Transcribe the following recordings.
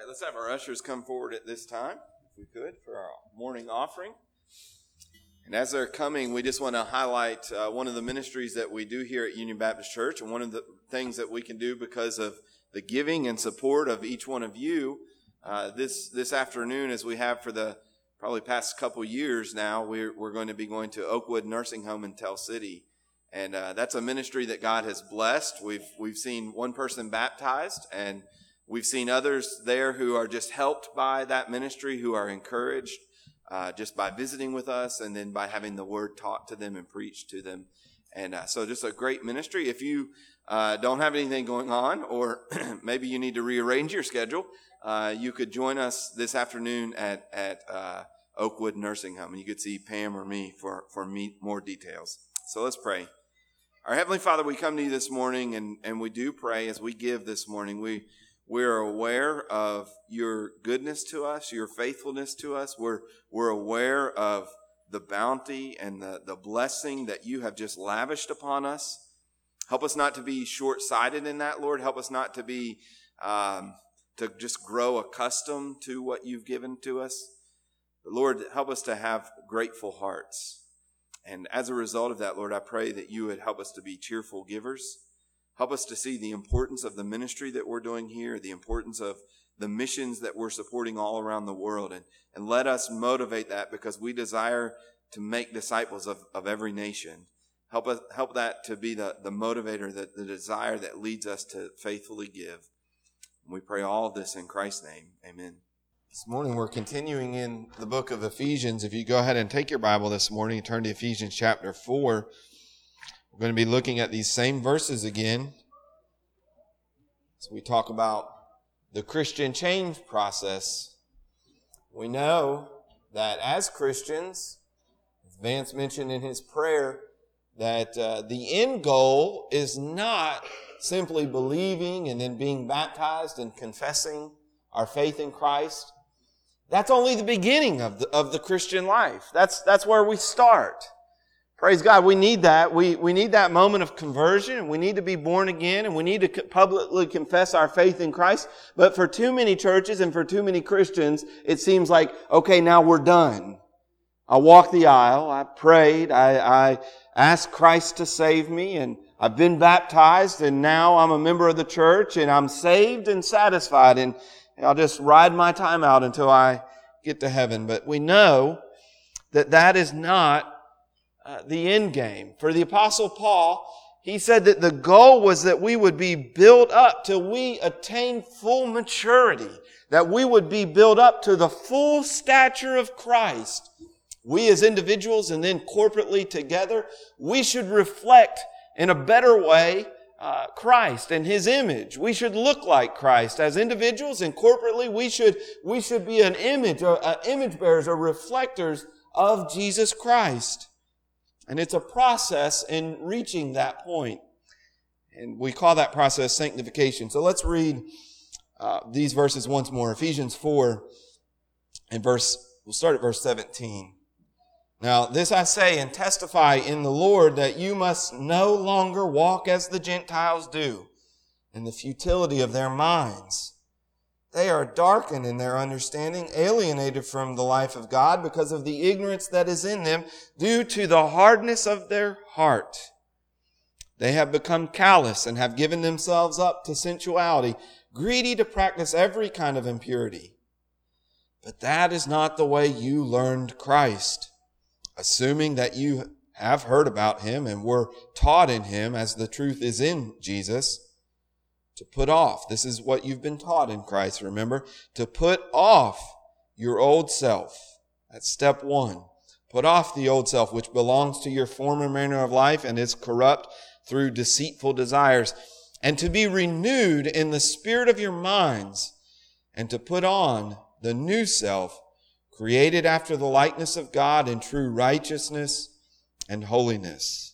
right, let's have our ushers come forward at this time, if we could, for our morning offering. And as they're coming, we just want to highlight uh, one of the ministries that we do here at Union Baptist Church, and one of the things that we can do because of the giving and support of each one of you. Uh, this this afternoon, as we have for the probably past couple years now, we're we're going to be going to Oakwood Nursing Home in Tell City, and uh, that's a ministry that God has blessed. We've we've seen one person baptized and We've seen others there who are just helped by that ministry, who are encouraged uh, just by visiting with us and then by having the word taught to them and preached to them. And uh, so, just a great ministry. If you uh, don't have anything going on, or maybe you need to rearrange your schedule, uh, you could join us this afternoon at at uh, Oakwood Nursing Home, and you could see Pam or me for for me, more details. So let's pray. Our Heavenly Father, we come to you this morning, and and we do pray as we give this morning. We we're aware of your goodness to us, your faithfulness to us. We're, we're aware of the bounty and the, the blessing that you have just lavished upon us. Help us not to be short sighted in that, Lord. Help us not to be, um, to just grow accustomed to what you've given to us. But Lord, help us to have grateful hearts. And as a result of that, Lord, I pray that you would help us to be cheerful givers Help us to see the importance of the ministry that we're doing here, the importance of the missions that we're supporting all around the world. And, and let us motivate that because we desire to make disciples of, of every nation. Help us, help that to be the, the motivator, the, the desire that leads us to faithfully give. And we pray all this in Christ's name. Amen. This morning we're continuing in the book of Ephesians. If you go ahead and take your Bible this morning and turn to Ephesians chapter 4. We're going to be looking at these same verses again. So we talk about the Christian change process. We know that as Christians, as Vance mentioned in his prayer, that uh, the end goal is not simply believing and then being baptized and confessing our faith in Christ. That's only the beginning of the, of the Christian life. That's, that's where we start. Praise God. We need that. We, we need that moment of conversion. We need to be born again and we need to publicly confess our faith in Christ. But for too many churches and for too many Christians, it seems like, okay, now we're done. I walked the aisle. I prayed. I, I asked Christ to save me and I've been baptized and now I'm a member of the church and I'm saved and satisfied and I'll just ride my time out until I get to heaven. But we know that that is not uh, the end game. For the apostle Paul, he said that the goal was that we would be built up till we attain full maturity, that we would be built up to the full stature of Christ. We as individuals and then corporately together, we should reflect in a better way uh, Christ and His image. We should look like Christ as individuals and corporately. We should we should be an image, image bearers or reflectors of Jesus Christ. And it's a process in reaching that point. And we call that process sanctification. So let's read uh, these verses once more. Ephesians 4 and verse, we'll start at verse 17. Now, this I say and testify in the Lord that you must no longer walk as the Gentiles do in the futility of their minds they are darkened in their understanding, alienated from the life of God because of the ignorance that is in them due to the hardness of their heart. They have become callous and have given themselves up to sensuality, greedy to practice every kind of impurity. But that is not the way you learned Christ, assuming that you have heard about him and were taught in him as the truth is in Jesus to put off. This is what you've been taught in Christ, remember? To put off your old self. That's step one. Put off the old self, which belongs to your former manner of life and is corrupt through deceitful desires, and to be renewed in the spirit of your minds, and to put on the new self, created after the likeness of God in true righteousness and holiness.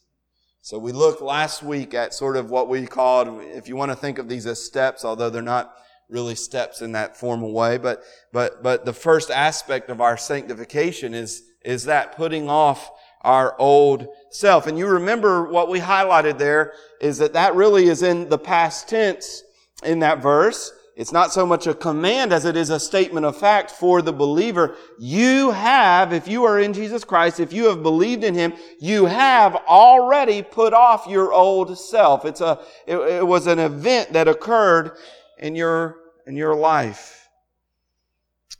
So we looked last week at sort of what we called, if you want to think of these as steps, although they're not really steps in that formal way, but, but, but the first aspect of our sanctification is, is that putting off our old self. And you remember what we highlighted there is that that really is in the past tense in that verse. It's not so much a command as it is a statement of fact for the believer. You have, if you are in Jesus Christ, if you have believed in Him, you have already put off your old self. It's a, it, it was an event that occurred in your, in your life.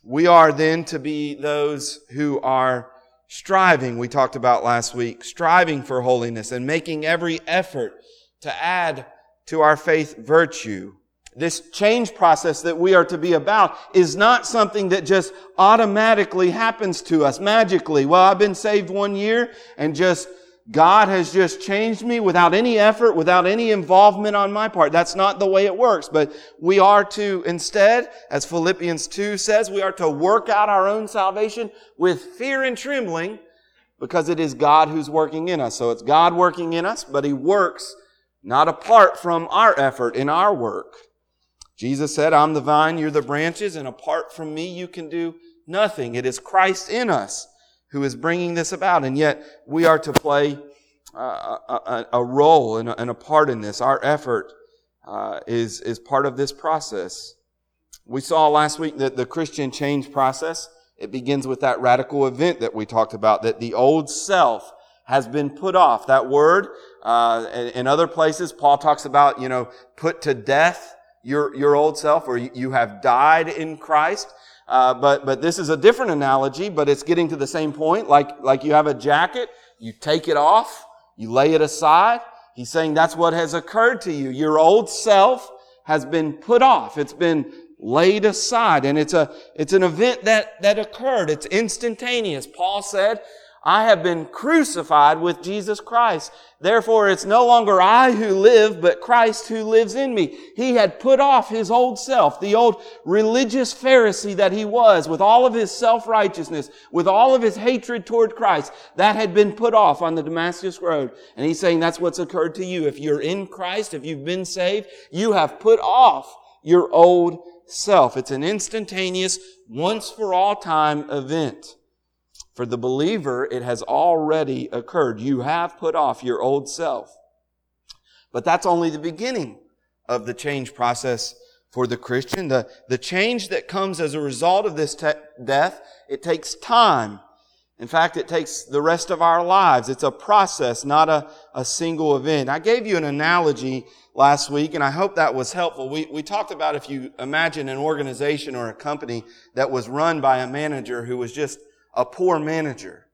We are then to be those who are striving, we talked about last week, striving for holiness and making every effort to add to our faith virtue this change process that we are to be about is not something that just automatically happens to us magically. Well, I've been saved one year and just God has just changed me without any effort, without any involvement on my part. That's not the way it works. But we are to instead, as Philippians 2 says, we are to work out our own salvation with fear and trembling because it is God who's working in us. So it's God working in us, but He works not apart from our effort in our work. Jesus said, I'm the vine, you're the branches, and apart from me, you can do nothing. It is Christ in us who is bringing this about, and yet we are to play uh, a, a, role and a, and a, part in this. Our effort uh, is, is part of this process. We saw last week that the Christian change process, it begins with that radical event that we talked about, that the old self has been put off. That word, uh, in other places, Paul talks about, you know, put to death your, your old self or you have died in Christ. Uh, but, but this is a different analogy, but it's getting to the same point. Like, like you have a jacket, you take it off, you lay it aside. He's saying that's what has occurred to you. Your old self has been put off. It's been laid aside. And it's a, it's an event that, that occurred. It's instantaneous. Paul said, I have been crucified with Jesus Christ. Therefore, it's no longer I who live, but Christ who lives in me. He had put off his old self, the old religious Pharisee that he was, with all of his self-righteousness, with all of his hatred toward Christ. That had been put off on the Damascus Road. And he's saying that's what's occurred to you. If you're in Christ, if you've been saved, you have put off your old self. It's an instantaneous, once for all time event. For the believer, it has already occurred. You have put off your old self. But that's only the beginning of the change process for the Christian. The, the change that comes as a result of this te- death, it takes time. In fact, it takes the rest of our lives. It's a process, not a, a single event. I gave you an analogy last week, and I hope that was helpful. We, we talked about if you imagine an organization or a company that was run by a manager who was just a poor manager.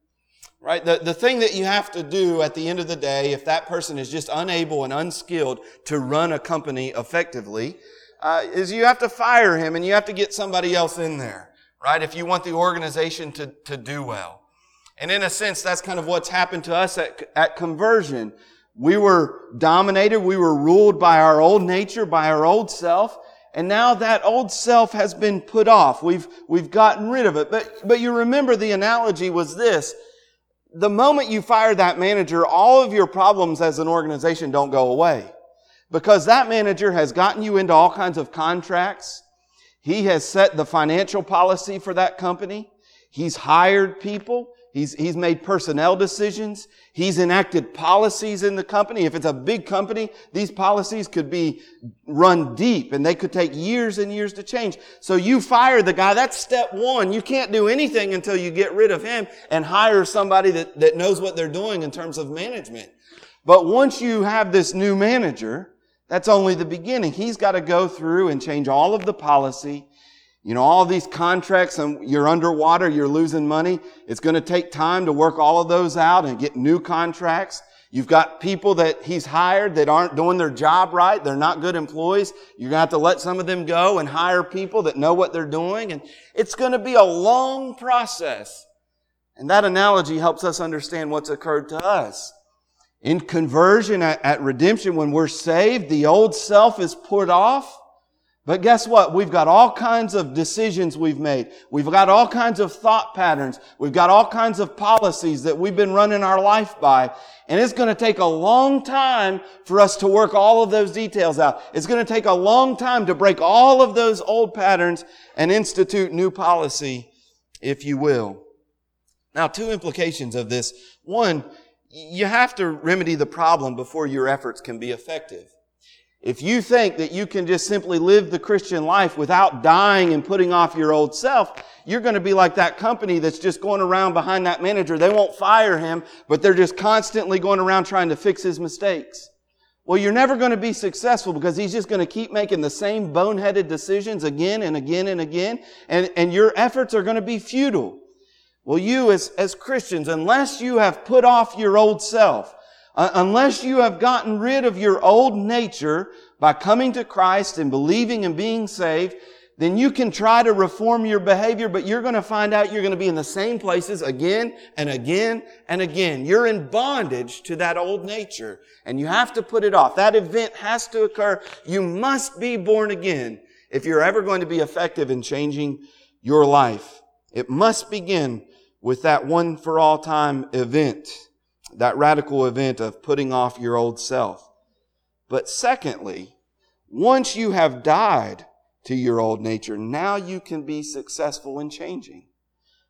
Right? The, the thing that you have to do at the end of the day, if that person is just unable and unskilled to run a company effectively, uh, is you have to fire him and you have to get somebody else in there. Right? If you want the organization to, to do well. And in a sense, that's kind of what's happened to us at, at conversion. We were dominated. We were ruled by our old nature, by our old self. And now that old self has been put off. We've, we've gotten rid of it. But, but you remember the analogy was this. The moment you fire that manager, all of your problems as an organization don't go away. Because that manager has gotten you into all kinds of contracts. He has set the financial policy for that company. He's hired people. He's, he's made personnel decisions. He's enacted policies in the company. If it's a big company, these policies could be run deep and they could take years and years to change. So you fire the guy. That's step one. You can't do anything until you get rid of him and hire somebody that, that knows what they're doing in terms of management. But once you have this new manager, that's only the beginning. He's got to go through and change all of the policy you know, all these contracts and you're underwater, you're losing money. It's going to take time to work all of those out and get new contracts. You've got people that he's hired that aren't doing their job right. They're not good employees. You're going to have to let some of them go and hire people that know what they're doing. And it's going to be a long process. And that analogy helps us understand what's occurred to us. In conversion at, at redemption, when we're saved, the old self is put off but guess what? We've got all kinds of decisions we've made. We've got all kinds of thought patterns. We've got all kinds of policies that we've been running our life by. And it's going to take a long time for us to work all of those details out. It's going to take a long time to break all of those old patterns and institute new policy, if you will. Now, two implications of this. One, you have to remedy the problem before your efforts can be effective. If you think that you can just simply live the Christian life without dying and putting off your old self, you're going to be like that company that's just going around behind that manager. They won't fire him, but they're just constantly going around trying to fix his mistakes. Well, you're never going to be successful because he's just going to keep making the same boneheaded decisions again and again and again, and, and your efforts are going to be futile. Well, you as, as Christians, unless you have put off your old self, uh, unless you have gotten rid of your old nature by coming to Christ and believing and being saved, then you can try to reform your behavior, but you're going to find out you're going to be in the same places again and again and again. You're in bondage to that old nature and you have to put it off. That event has to occur. You must be born again if you're ever going to be effective in changing your life. It must begin with that one for all time event that radical event of putting off your old self. But secondly, once you have died to your old nature, now you can be successful in changing.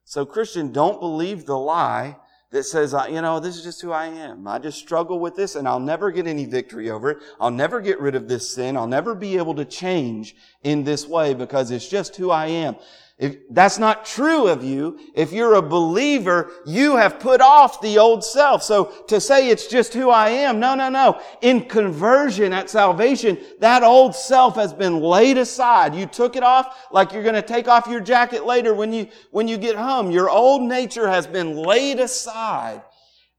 So Christian, don't believe the lie that says, you know, this is just who I am. I just struggle with this and I'll never get any victory over it. I'll never get rid of this sin. I'll never be able to change in this way because it's just who I am. If that's not true of you, if you're a believer, you have put off the old self. So to say it's just who I am, no, no, no. In conversion at salvation, that old self has been laid aside. You took it off like you're going to take off your jacket later when you, when you get home. Your old nature has been laid aside.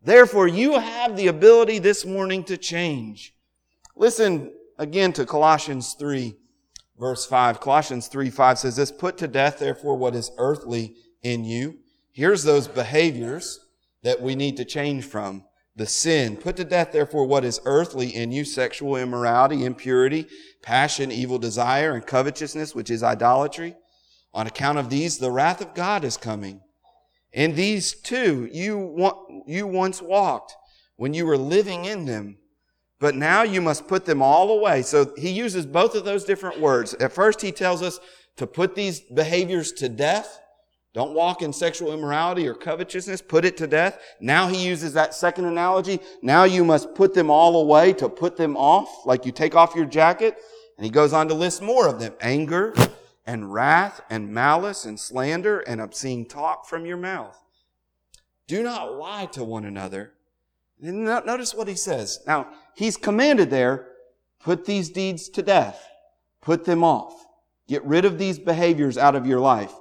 Therefore, you have the ability this morning to change. Listen again to Colossians 3 verse 5. Colossians 3 5 says this, put to death therefore what is earthly in you. Here's those behaviors that we need to change from. The sin. Put to death therefore what is earthly in you, sexual immorality, impurity, passion, evil desire, and covetousness, which is idolatry. On account of these, the wrath of God is coming. In these too, you, you once walked when you were living in them. But now you must put them all away. So he uses both of those different words. At first he tells us to put these behaviors to death. Don't walk in sexual immorality or covetousness. Put it to death. Now he uses that second analogy. Now you must put them all away to put them off, like you take off your jacket. And he goes on to list more of them. Anger and wrath and malice and slander and obscene talk from your mouth. Do not lie to one another Notice what he says. Now, he's commanded there, put these deeds to death. Put them off. Get rid of these behaviors out of your life.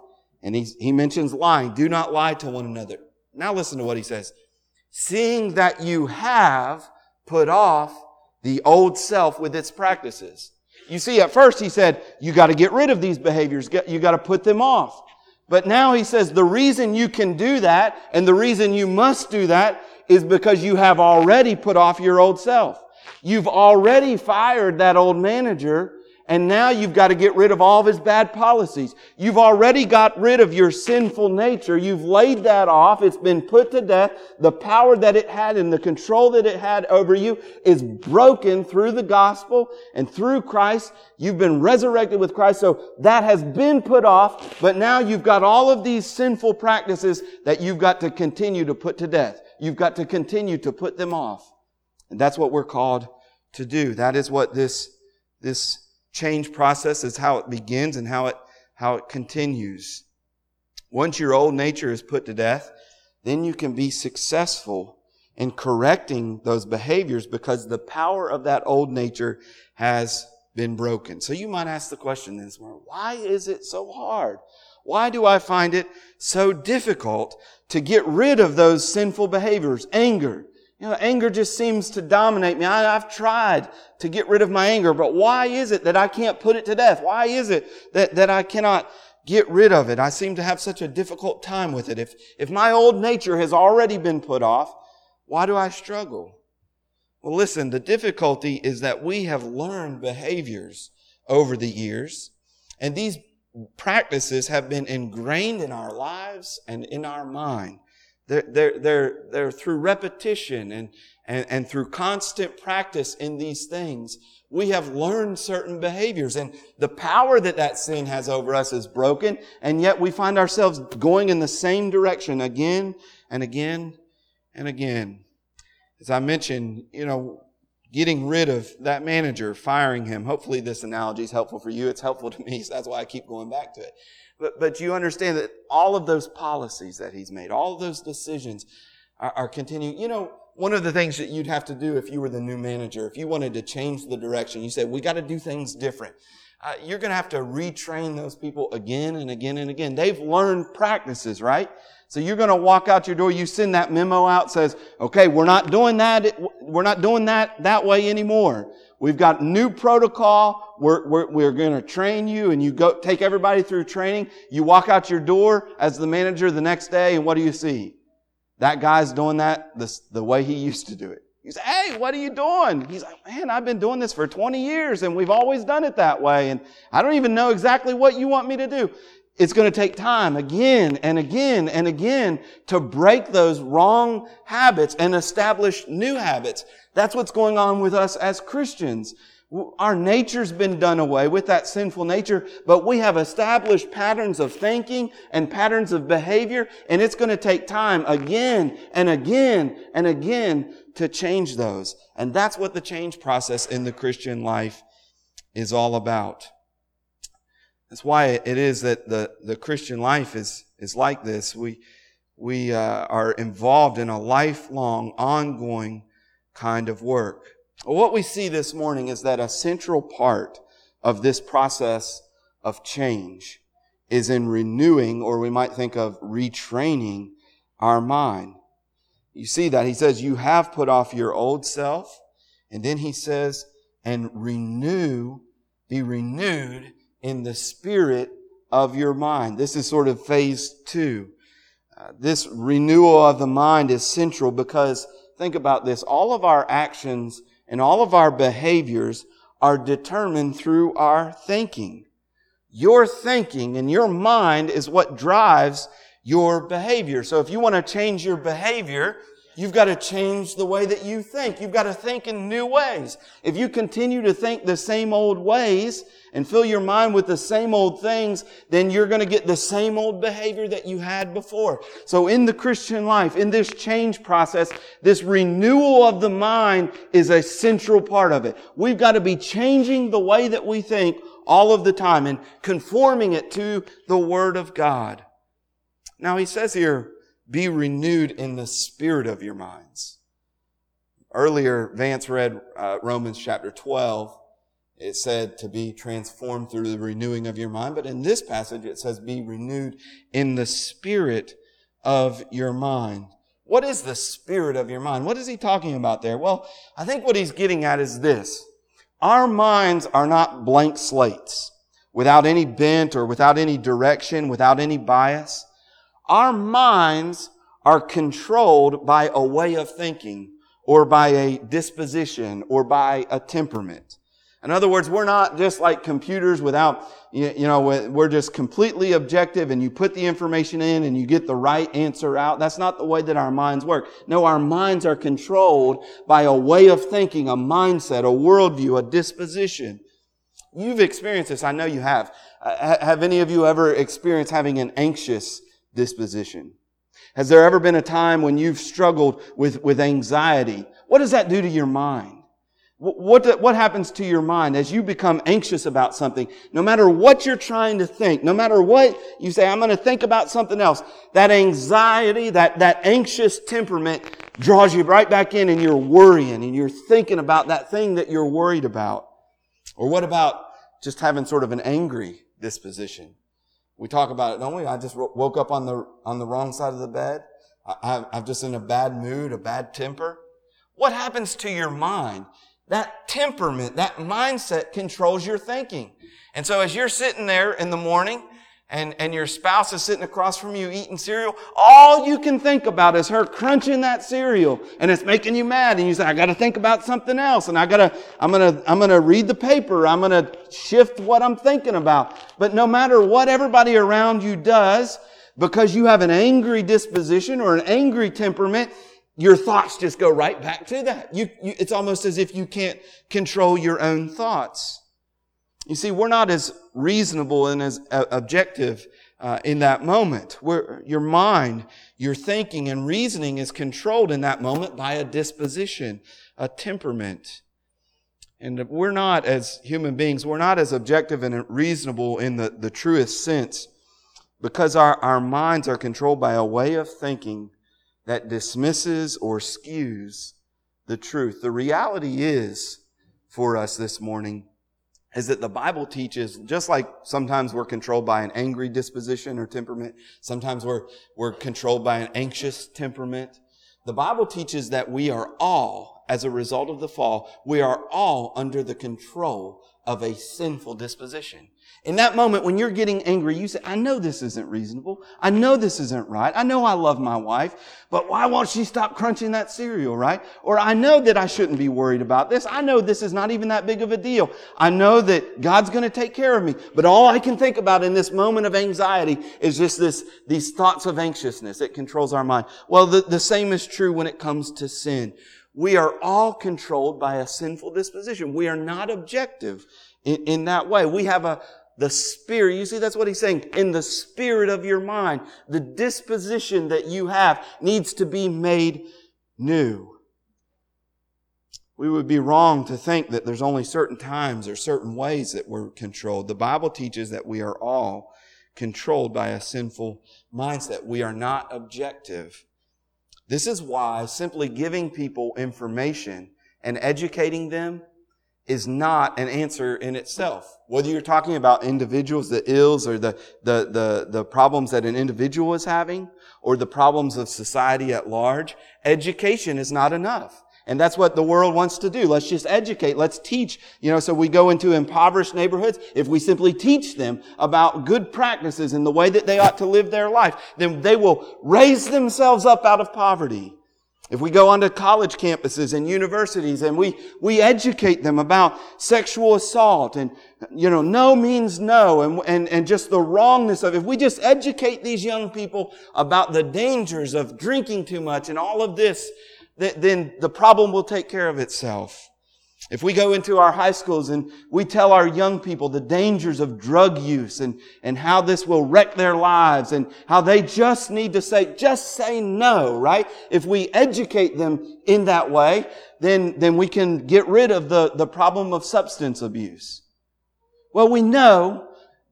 And he, he mentions lying. Do not lie to one another. Now listen to what he says. Seeing that you have put off the old self with its practices. You see, at first he said, you got to get rid of these behaviors. You got to put them off. But now he says the reason you can do that and the reason you must do that is because you have already put off your old self. You've already fired that old manager and now you've got to get rid of all of his bad policies. You've already got rid of your sinful nature. You've laid that off. It's been put to death. The power that it had and the control that it had over you is broken through the gospel and through Christ. You've been resurrected with Christ. So that has been put off. But now you've got all of these sinful practices that you've got to continue to put to death. You've got to continue to put them off. And that's what we're called to do. That is what this, this change process is how it begins and how it, how it continues. Once your old nature is put to death, then you can be successful in correcting those behaviors because the power of that old nature has been broken. So you might ask the question this morning, why is it so hard? Why do I find it so difficult to get rid of those sinful behaviors? Anger, you know, anger just seems to dominate me. I, have tried to get rid of my anger, but why is it that I can't put it to death? Why is it that, that I cannot get rid of it? I seem to have such a difficult time with it. If, if my old nature has already been put off, why do I struggle? Well, listen, the difficulty is that we have learned behaviors over the years, and these practices have been ingrained in our lives and in our mind. They're, they're, they're, they're through repetition and, and, and through constant practice in these things. We have learned certain behaviors and the power that that sin has over us is broken. And yet we find ourselves going in the same direction again and again and again. As I mentioned, you know, getting rid of that manager, firing him. Hopefully this analogy is helpful for you. It's helpful to me, so that's why I keep going back to it. But, but you understand that all of those policies that he's made, all of those decisions are, are continuing. You know, one of the things that you'd have to do if you were the new manager, if you wanted to change the direction, you said, we got to do things different. Uh, you're going to have to retrain those people again and again and again. They've learned practices, right? So you're going to walk out your door. You send that memo out says, okay, we're not doing that. We're not doing that that way anymore. We've got new protocol. We're, we're, we're going to train you and you go take everybody through training. You walk out your door as the manager the next day and what do you see? That guy's doing that the, the way he used to do it. Say, hey, what are you doing? He's like, man, I've been doing this for 20 years and we've always done it that way. And I don't even know exactly what you want me to do. It's going to take time again and again and again to break those wrong habits and establish new habits. That's what's going on with us as Christians. Our nature's been done away with that sinful nature, but we have established patterns of thinking and patterns of behavior, and it's going to take time again and again and again to change those. And that's what the change process in the Christian life is all about. That's why it is that the, the Christian life is, is like this. We, we uh, are involved in a lifelong, ongoing kind of work. What we see this morning is that a central part of this process of change is in renewing, or we might think of retraining our mind. You see that. He says, you have put off your old self. And then he says, and renew, be renewed in the spirit of your mind. This is sort of phase two. Uh, this renewal of the mind is central because think about this. All of our actions and all of our behaviors are determined through our thinking. Your thinking and your mind is what drives your behavior. So if you want to change your behavior, You've got to change the way that you think. You've got to think in new ways. If you continue to think the same old ways and fill your mind with the same old things, then you're going to get the same old behavior that you had before. So in the Christian life, in this change process, this renewal of the mind is a central part of it. We've got to be changing the way that we think all of the time and conforming it to the Word of God. Now he says here, be renewed in the spirit of your minds. Earlier, Vance read uh, Romans chapter 12. It said to be transformed through the renewing of your mind. But in this passage, it says be renewed in the spirit of your mind. What is the spirit of your mind? What is he talking about there? Well, I think what he's getting at is this. Our minds are not blank slates without any bent or without any direction, without any bias. Our minds are controlled by a way of thinking or by a disposition or by a temperament. In other words, we're not just like computers without, you know, we're just completely objective and you put the information in and you get the right answer out. That's not the way that our minds work. No, our minds are controlled by a way of thinking, a mindset, a worldview, a disposition. You've experienced this. I know you have. Uh, have any of you ever experienced having an anxious disposition? Has there ever been a time when you've struggled with, with anxiety? What does that do to your mind? What, what happens to your mind as you become anxious about something? No matter what you're trying to think, no matter what you say, I'm going to think about something else, that anxiety, that, that anxious temperament draws you right back in and you're worrying and you're thinking about that thing that you're worried about. Or what about just having sort of an angry disposition? We talk about it, don't we? I just woke up on the, on the wrong side of the bed. I, I'm just in a bad mood, a bad temper. What happens to your mind? That temperament, that mindset controls your thinking. And so as you're sitting there in the morning and, and your spouse is sitting across from you eating cereal, all you can think about is her crunching that cereal and it's making you mad. And you say, I got to think about something else and I got to, I'm to, I'm to read the paper. I'm to shift what I'm thinking about. But no matter what everybody around you does, because you have an angry disposition or an angry temperament, your thoughts just go right back to that. You, you, it's almost as if you can't control your own thoughts. You see, we're not as reasonable and as uh, objective uh, in that moment. Where your mind, your thinking and reasoning is controlled in that moment by a disposition, a temperament. And we're not, as human beings, we're not as objective and reasonable in the, the truest sense because our, our minds are controlled by a way of thinking that dismisses or skews the truth. The reality is for us this morning is that the Bible teaches, just like sometimes we're controlled by an angry disposition or temperament, sometimes we're, we're controlled by an anxious temperament. The Bible teaches that we are all, as a result of the fall, we are all under the control of a sinful disposition. In that moment, when you're getting angry, you say, I know this isn't reasonable. I know this isn't right. I know I love my wife, but why won't she stop crunching that cereal, right? Or I know that I shouldn't be worried about this. I know this is not even that big of a deal. I know that God's going to take care of me, but all I can think about in this moment of anxiety is just this, these thoughts of anxiousness. It controls our mind. Well, the, the same is true when it comes to sin. We are all controlled by a sinful disposition. We are not objective in, in that way. We have a, the spirit. You see, that's what he's saying. In the spirit of your mind, the disposition that you have needs to be made new. We would be wrong to think that there's only certain times or certain ways that we're controlled. The Bible teaches that we are all controlled by a sinful mindset. We are not objective. This is why simply giving people information and educating them is not an answer in itself. Whether you're talking about individuals, the ills or the, the, the, the problems that an individual is having or the problems of society at large, education is not enough. And that's what the world wants to do. Let's just educate. Let's teach. You know, so we go into impoverished neighborhoods. If we simply teach them about good practices and the way that they ought to live their life, then they will raise themselves up out of poverty. If we go onto college campuses and universities and we, we educate them about sexual assault and, you know, no means no and, and, and just the wrongness of. If we just educate these young people about the dangers of drinking too much and all of this, then the problem will take care of itself. If we go into our high schools and we tell our young people the dangers of drug use and, and how this will wreck their lives and how they just need to say, just say no, right? If we educate them in that way, then, then we can get rid of the, the problem of substance abuse. Well, we know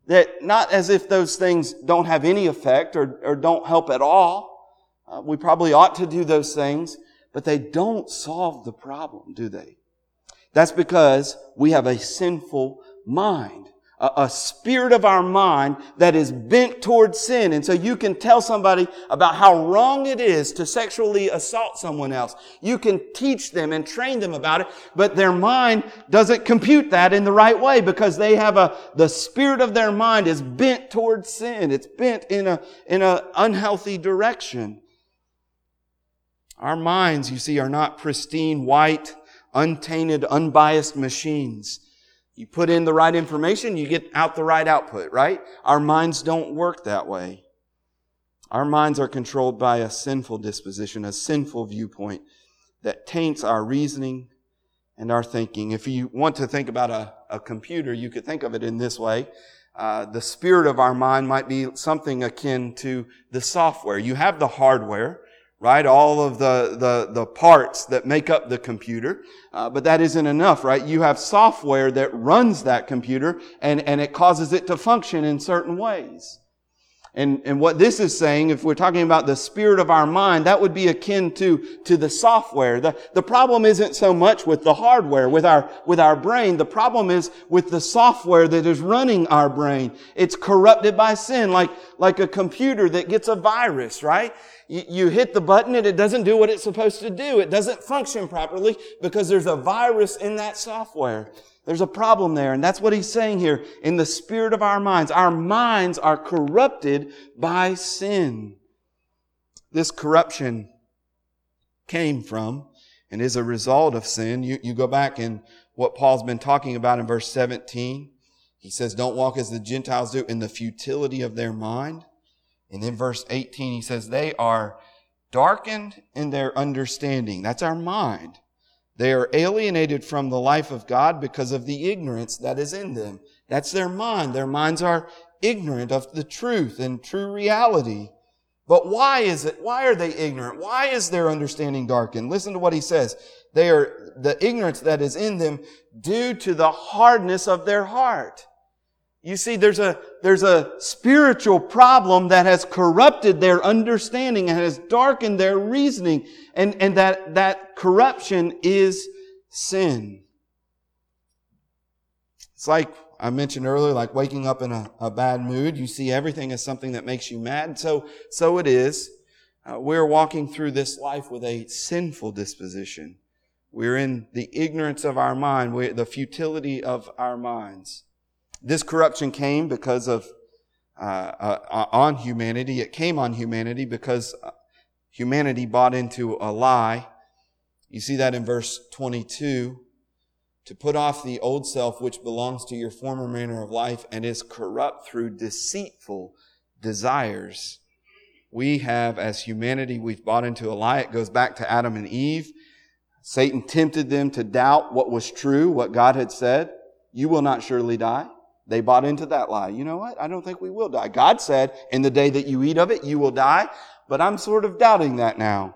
that not as if those things don't have any effect or, or don't help at all. Uh, we probably ought to do those things, but they don't solve the problem, do they? That's because we have a sinful mind. A, a, spirit of our mind that is bent towards sin. And so you can tell somebody about how wrong it is to sexually assault someone else. You can teach them and train them about it, but their mind doesn't compute that in the right way because they have a, the spirit of their mind is bent towards sin. It's bent in a, in a unhealthy direction. Our minds, you see, are not pristine, white, untainted, unbiased machines. You put in the right information, you get out the right output, right? Our minds don't work that way. Our minds are controlled by a sinful disposition, a sinful viewpoint that taints our reasoning and our thinking. If you want to think about a, a computer, you could think of it in this way. Uh, the spirit of our mind might be something akin to the software. You have the hardware, right? All of the, the, the parts that make up the computer. Uh, but that isn't enough, right? You have software that runs that computer and, and it causes it to function in certain ways. And, and what this is saying, if we're talking about the spirit of our mind, that would be akin to, to the software. The, the problem isn't so much with the hardware, with our, with our brain. The problem is with the software that is running our brain. It's corrupted by sin, like, like a computer that gets a virus, right? You, you hit the button and it doesn't do what it's supposed to do. It doesn't function properly because there's a virus in that software. There's a problem there. And that's what he's saying here. In the spirit of our minds, our minds are corrupted by sin. This corruption came from and is a result of sin. You, you go back in what Paul's been talking about in verse 17. He says, don't walk as the Gentiles do in the futility of their mind. And then verse 18, he says, they are darkened in their understanding. That's our mind. They are alienated from the life of God because of the ignorance that is in them. That's their mind. Their minds are ignorant of the truth and true reality. But why is it? Why are they ignorant? Why is their understanding darkened? Listen to what he says. They are the ignorance that is in them due to the hardness of their heart. You see, there's a, there's a spiritual problem that has corrupted their understanding and has darkened their reasoning. And, and that, that corruption is sin. It's like I mentioned earlier, like waking up in a, a bad mood. You see everything as something that makes you mad. So, so it is. Uh, we're walking through this life with a sinful disposition. We're in the ignorance of our mind, the futility of our minds. This corruption came because of uh, uh, on humanity. It came on humanity because uh, humanity bought into a lie. You see that in verse 22. To put off the old self which belongs to your former manner of life and is corrupt through deceitful desires. We have, as humanity, we've bought into a lie. It goes back to Adam and Eve. Satan tempted them to doubt what was true, what God had said. You will not surely die. They bought into that lie. You know what? I don't think we will die. God said, in the day that you eat of it, you will die. But I'm sort of doubting that now.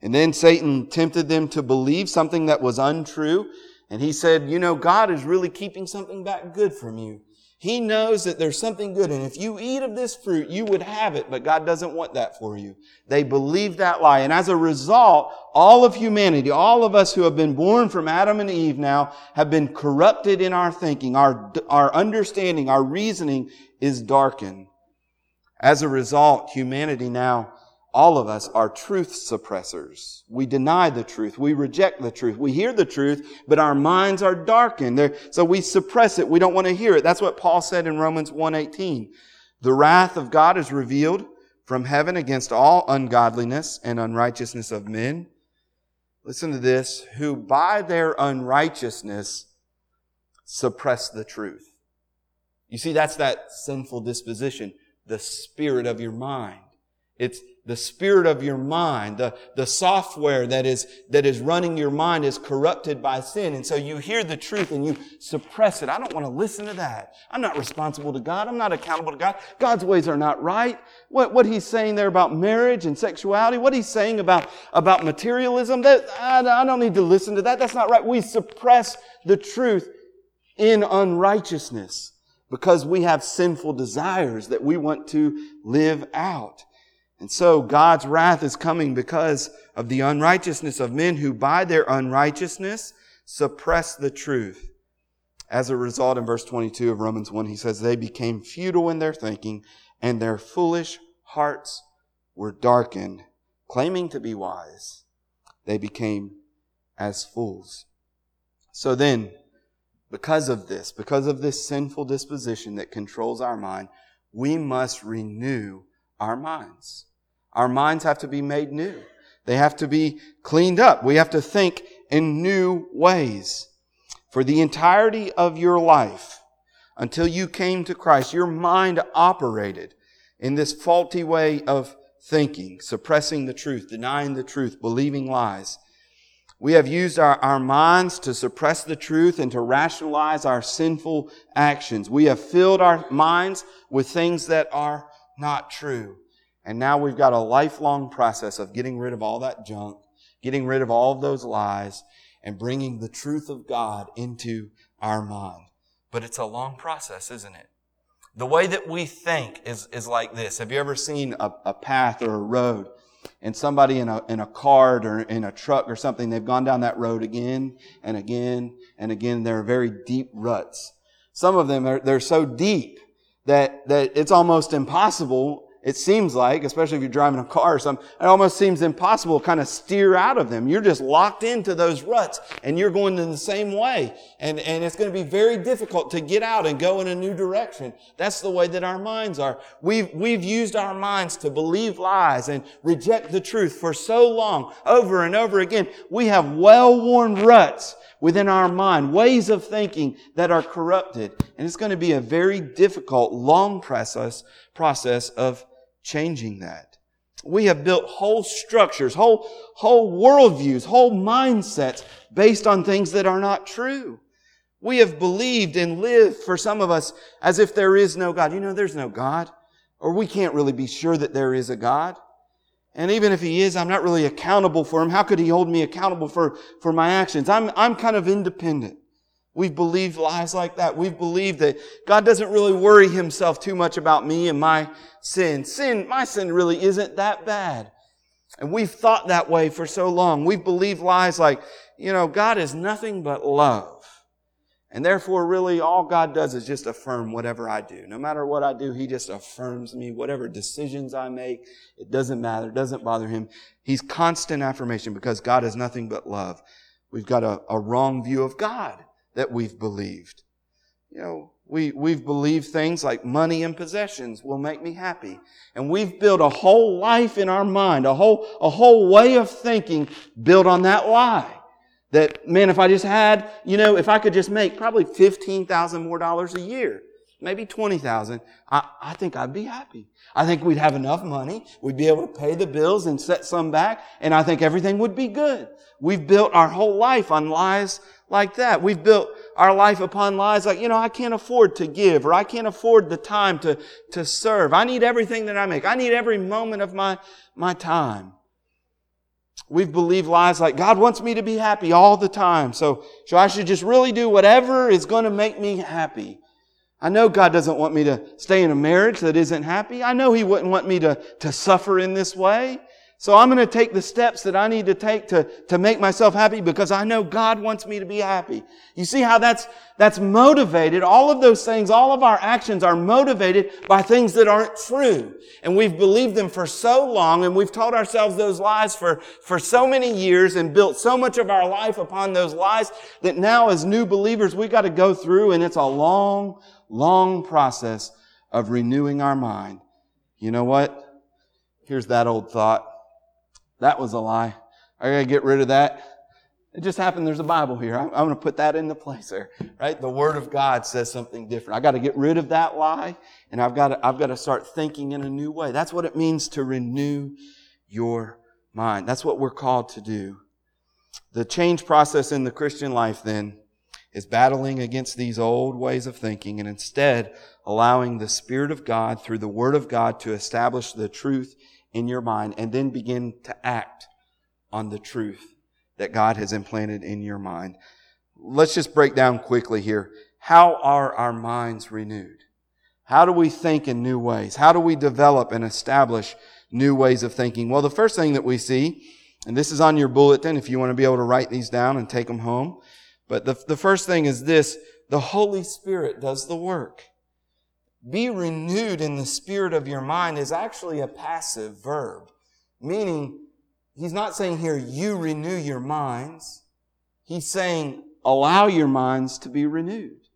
And then Satan tempted them to believe something that was untrue. And he said, you know, God is really keeping something back good from you. He knows that there's something good. And if you eat of this fruit, you would have it, but God doesn't want that for you. They believe that lie. And as a result, all of humanity, all of us who have been born from Adam and Eve now have been corrupted in our thinking. Our, our understanding, our reasoning is darkened. As a result, humanity now all of us are truth suppressors. We deny the truth. We reject the truth. We hear the truth, but our minds are darkened. They're, so we suppress it. We don't want to hear it. That's what Paul said in Romans 1:18. The wrath of God is revealed from heaven against all ungodliness and unrighteousness of men. Listen to this, who by their unrighteousness suppress the truth. You see, that's that sinful disposition, the spirit of your mind. It's, the spirit of your mind, the, the software that is, that is running your mind is corrupted by sin. And so you hear the truth and you suppress it. I don't want to listen to that. I'm not responsible to God. I'm not accountable to God. God's ways are not right. What, what he's saying there about marriage and sexuality, what he's saying about, about materialism, that, I, I don't need to listen to that. That's not right. We suppress the truth in unrighteousness because we have sinful desires that we want to live out. And so God's wrath is coming because of the unrighteousness of men who by their unrighteousness suppress the truth. As a result, in verse 22 of Romans 1, he says, they became futile in their thinking and their foolish hearts were darkened. Claiming to be wise, they became as fools. So then, because of this, because of this sinful disposition that controls our mind, we must renew our minds. Our minds have to be made new. They have to be cleaned up. We have to think in new ways. For the entirety of your life, until you came to Christ, your mind operated in this faulty way of thinking, suppressing the truth, denying the truth, believing lies. We have used our, our minds to suppress the truth and to rationalize our sinful actions. We have filled our minds with things that are not true. And now we've got a lifelong process of getting rid of all that junk, getting rid of all of those lies, and bringing the truth of God into our mind. But it's a long process, isn't it? The way that we think is, is like this. Have you ever seen a, a path or a road and somebody in a, in a cart or in a truck or something, they've gone down that road again and again and again. There are very deep ruts. Some of them are, they're so deep that, that it's almost impossible it seems like, especially if you're driving a car or something, it almost seems impossible to kind of steer out of them. You're just locked into those ruts and you're going in the same way. And, and it's going to be very difficult to get out and go in a new direction. That's the way that our minds are. We've, we've used our minds to believe lies and reject the truth for so long, over and over again. We have well-worn ruts within our mind, ways of thinking that are corrupted. And it's going to be a very difficult, long process, process of changing that. We have built whole structures, whole, whole worldviews, whole mindsets based on things that are not true. We have believed and lived for some of us as if there is no God. You know, there's no God. Or we can't really be sure that there is a God. And even if he is, I'm not really accountable for him. How could he hold me accountable for, for my actions? I'm, I'm kind of independent. We've believed lies like that. We've believed that God doesn't really worry himself too much about me and my sin. Sin, my sin really isn't that bad. And we've thought that way for so long. We've believed lies like, you know, God is nothing but love. And therefore, really, all God does is just affirm whatever I do. No matter what I do, He just affirms me. Whatever decisions I make, it doesn't matter. It doesn't bother Him. He's constant affirmation because God is nothing but love. We've got a, a wrong view of God that we've believed. You know, we, we've believed things like money and possessions will make me happy. And we've built a whole life in our mind, a whole, a whole way of thinking built on that lie. That, man, if I just had, you know, if I could just make probably 15,000 more dollars a year, maybe 20,000, I, I think I'd be happy. I think we'd have enough money. We'd be able to pay the bills and set some back, and I think everything would be good. We've built our whole life on lies like that. We've built our life upon lies like, you know, I can't afford to give, or I can't afford the time to, to serve. I need everything that I make. I need every moment of my, my time. We've believed lies like God wants me to be happy all the time. So, so I should just really do whatever is going to make me happy. I know God doesn't want me to stay in a marriage that isn't happy. I know He wouldn't want me to, to suffer in this way. So I'm going to take the steps that I need to take to, to make myself happy because I know God wants me to be happy. You see how that's, that's motivated. All of those things, all of our actions are motivated by things that aren't true. And we've believed them for so long and we've told ourselves those lies for, for so many years and built so much of our life upon those lies that now as new believers, we've got to go through and it's a long, long process of renewing our mind. You know what? Here's that old thought. That was a lie. I gotta get rid of that. It just happened. There's a Bible here. I'm, I'm to put that into place there, right? The Word of God says something different. I got to get rid of that lie, and I've got to, I've got to start thinking in a new way. That's what it means to renew your mind. That's what we're called to do. The change process in the Christian life then is battling against these old ways of thinking and instead allowing the Spirit of God through the Word of God to establish the truth in your mind and then begin to act on the truth that God has implanted in your mind. Let's just break down quickly here. How are our minds renewed? How do we think in new ways? How do we develop and establish new ways of thinking? Well, the first thing that we see, and this is on your bulletin if you want to be able to write these down and take them home. But the, the first thing is this, the Holy Spirit does the work be renewed in the spirit of your mind is actually a passive verb, meaning he's not saying here, you renew your minds. He's saying, allow your minds to be renewed.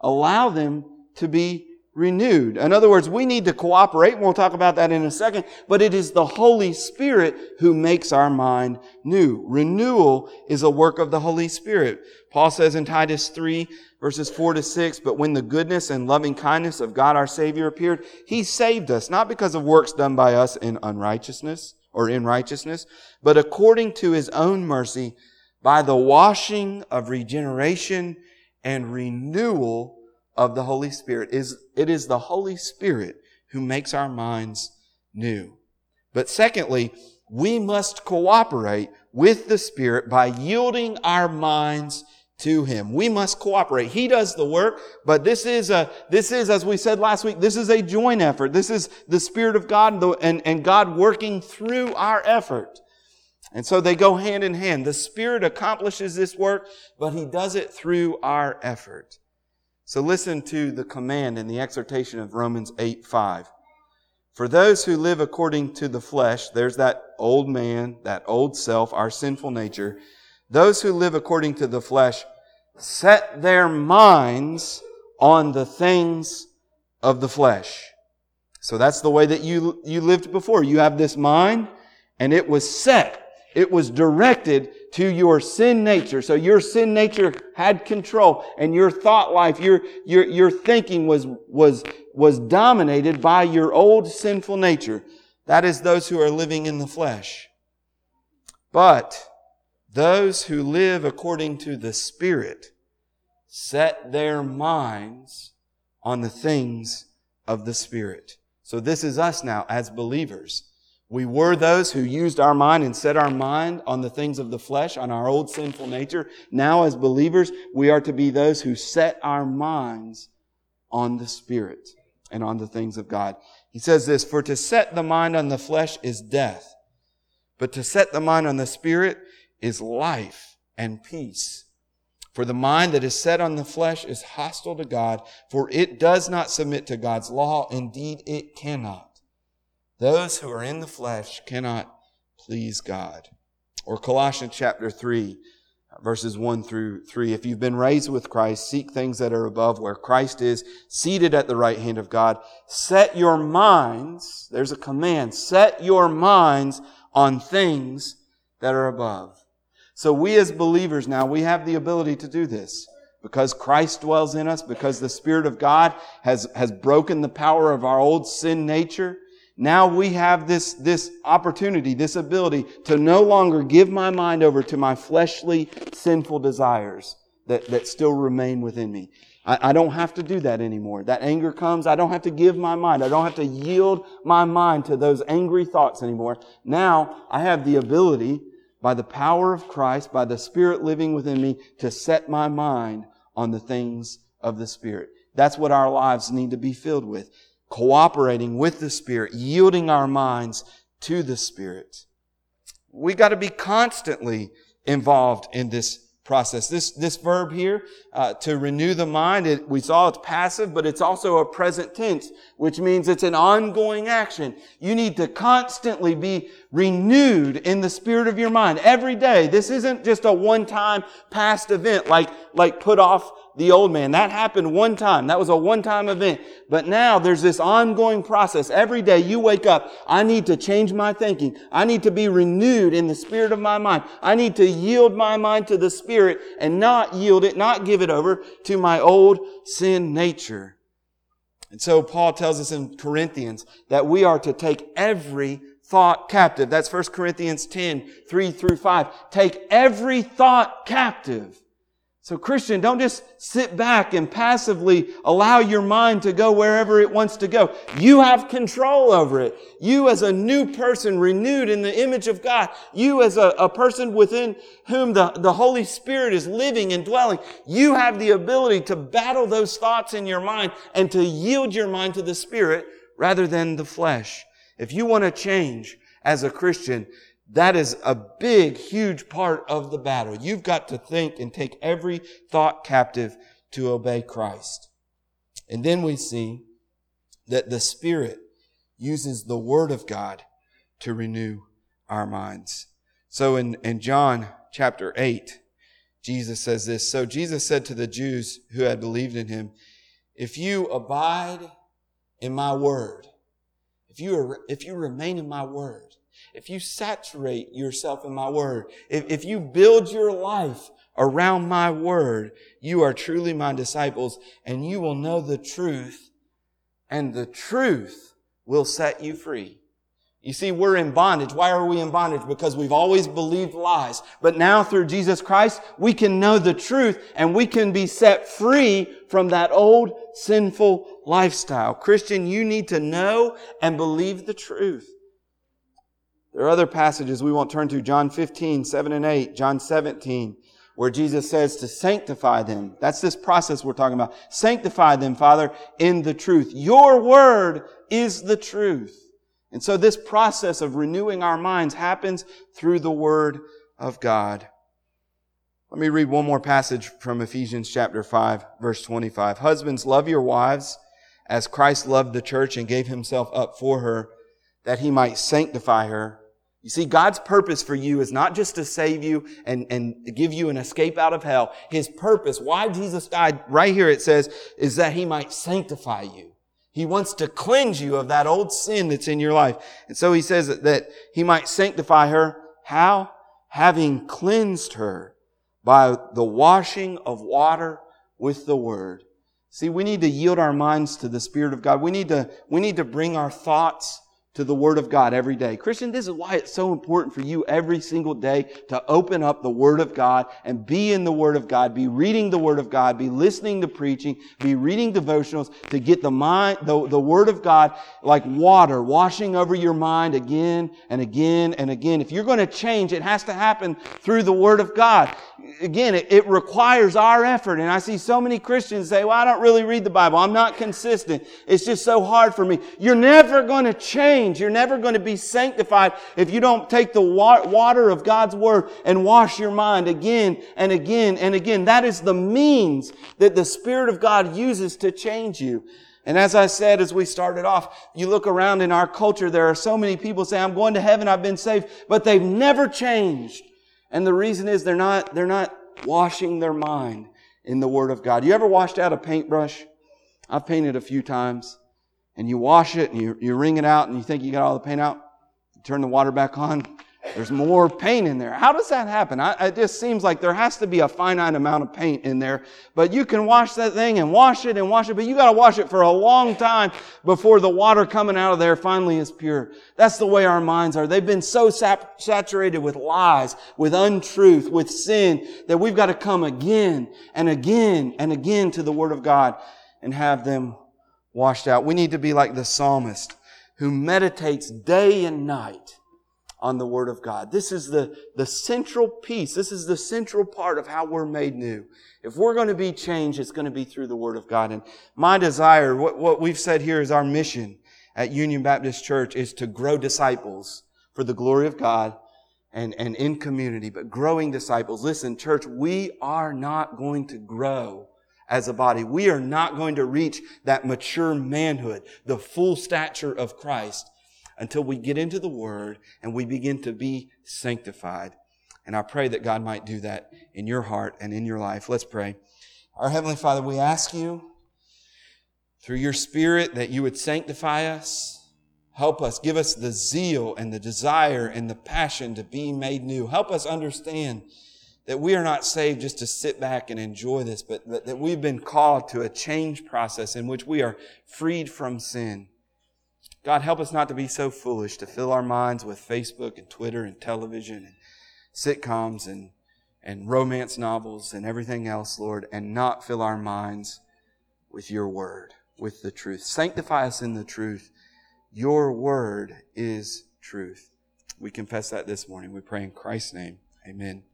Allow them to be renewed. In other words, we need to cooperate, we'll talk about that in a second, but it is the Holy Spirit who makes our mind new. Renewal is a work of the Holy Spirit. Paul says in Titus 3, verses 4 to 6, but when the goodness and loving kindness of God our Savior appeared, He saved us, not because of works done by us in unrighteousness or in righteousness, but according to His own mercy by the washing of regeneration and renewal of the Holy Spirit. Is It is the Holy Spirit who makes our minds new. But secondly, we must cooperate with the Spirit by yielding our minds to him. We must cooperate. He does the work, but this is a, this is, as we said last week, this is a joint effort. This is the Spirit of God and, and God working through our effort. And so they go hand in hand. The Spirit accomplishes this work, but He does it through our effort. So listen to the command and the exhortation of Romans 8, 5. For those who live according to the flesh, there's that old man, that old self, our sinful nature. Those who live according to the flesh set their minds on the things of the flesh. So that's the way that you, you lived before. You have this mind and it was set. It was directed to your sin nature. So your sin nature had control and your thought life, your, your, your thinking was, was, was dominated by your old sinful nature. That is those who are living in the flesh. But those who live according to the Spirit set their minds on the things of the Spirit. So this is us now as believers. We were those who used our mind and set our mind on the things of the flesh, on our old sinful nature. Now, as believers, we are to be those who set our minds on the Spirit and on the things of God. He says this, for to set the mind on the flesh is death, but to set the mind on the Spirit is life and peace. For the mind that is set on the flesh is hostile to God, for it does not submit to God's law. Indeed, it cannot. Those who are in the flesh cannot please God. Or Colossians chapter 3, verses 1 through 3. If you've been raised with Christ, seek things that are above where Christ is seated at the right hand of God. Set your minds, there's a command, set your minds on things that are above. So we as believers now, we have the ability to do this because Christ dwells in us, because the Spirit of God has, has broken the power of our old sin nature. Now we have this, this opportunity, this ability to no longer give my mind over to my fleshly, sinful desires that, that still remain within me. I, I don't have to do that anymore. That anger comes. I don't have to give my mind. I don't have to yield my mind to those angry thoughts anymore. Now I have the ability, by the power of Christ, by the Spirit living within me, to set my mind on the things of the Spirit. That's what our lives need to be filled with cooperating with the Spirit, yielding our minds to the Spirit. We got to be constantly involved in this process. This, this verb here, uh, to renew the mind, it, we saw it's passive, but it's also a present tense, which means it's an ongoing action. You need to constantly be renewed in the spirit of your mind every day. This isn't just a one-time past event like, like put off the old man. That happened one time. That was a one-time event. But now there's this ongoing process. Every day you wake up, I need to change my thinking. I need to be renewed in the spirit of my mind. I need to yield my mind to the spirit and not yield it, not give it over to my old sin nature. And so Paul tells us in Corinthians that we are to take every thought captive. That's 1 Corinthians 10, 3 through 5. Take every thought captive so Christian, don't just sit back and passively allow your mind to go wherever it wants to go. You have control over it. You as a new person renewed in the image of God. You as a, a person within whom the, the Holy Spirit is living and dwelling. You have the ability to battle those thoughts in your mind and to yield your mind to the Spirit rather than the flesh. If you want to change as a Christian, that is a big, huge part of the battle. You've got to think and take every thought captive to obey Christ. And then we see that the Spirit uses the Word of God to renew our minds. So in, in John chapter 8, Jesus says this. So Jesus said to the Jews who had believed in him, if you abide in my word, if you, are, if you remain in my word, if you saturate yourself in my word, if, if you build your life around my word, you are truly my disciples and you will know the truth and the truth will set you free. You see, we're in bondage. Why are we in bondage? Because we've always believed lies. But now through Jesus Christ, we can know the truth and we can be set free from that old sinful lifestyle. Christian, you need to know and believe the truth. There are other passages we won't turn to, John 15, 7 and 8, John 17, where Jesus says to sanctify them. That's this process we're talking about. Sanctify them, Father, in the truth. Your word is the truth. And so this process of renewing our minds happens through the word of God. Let me read one more passage from Ephesians chapter 5, verse 25. Husbands, love your wives as Christ loved the church and gave himself up for her that he might sanctify her you see, God's purpose for you is not just to save you and, and give you an escape out of hell. His purpose, why Jesus died, right here it says, is that He might sanctify you. He wants to cleanse you of that old sin that's in your life. And so He says that, that He might sanctify her. How? Having cleansed her by the washing of water with the Word. See, we need to yield our minds to the Spirit of God. We need to, we need to bring our thoughts to the Word of God every day. Christian, this is why it's so important for you every single day to open up the Word of God and be in the Word of God, be reading the Word of God, be listening to preaching, be reading devotionals to get the mind, the, the Word of God like water washing over your mind again and again and again. If you're going to change, it has to happen through the Word of God. Again, it, it requires our effort. And I see so many Christians say, well, I don't really read the Bible. I'm not consistent. It's just so hard for me. You're never going to change change. You're never going to be sanctified if you don't take the water of God's Word and wash your mind again and again and again. That is the means that the Spirit of God uses to change you. And as I said, as we started off, you look around in our culture, there are so many people say, I'm going to heaven, I've been saved, but they've never changed. And the reason is they're not, they're not washing their mind in the Word of God. You ever washed out a paintbrush? I've painted a few times and you wash it and you, you wring it out and you think you got all the paint out. You turn the water back on. There's more paint in there. How does that happen? I, it just seems like there has to be a finite amount of paint in there. But you can wash that thing and wash it and wash it, but you gotta wash it for a long time before the water coming out of there finally is pure. That's the way our minds are. They've been so sap- saturated with lies, with untruth, with sin, that we've got to come again and again and again to the Word of God and have them washed out. We need to be like the psalmist who meditates day and night on the Word of God. This is the, the central piece. This is the central part of how we're made new. If we're going to be changed, it's going to be through the Word of God. And my desire, what, what we've said here is our mission at Union Baptist Church is to grow disciples for the glory of God and, and in community, but growing disciples. Listen, church, we are not going to grow as a body. We are not going to reach that mature manhood, the full stature of Christ until we get into the Word and we begin to be sanctified. And I pray that God might do that in your heart and in your life. Let's pray. Our Heavenly Father, we ask you through your Spirit that you would sanctify us. Help us, give us the zeal and the desire and the passion to be made new. Help us understand that we are not saved just to sit back and enjoy this, but that we've been called to a change process in which we are freed from sin. God, help us not to be so foolish to fill our minds with Facebook and Twitter and television and sitcoms and, and romance novels and everything else, Lord, and not fill our minds with your word, with the truth. Sanctify us in the truth. Your word is truth. We confess that this morning. We pray in Christ's name. Amen.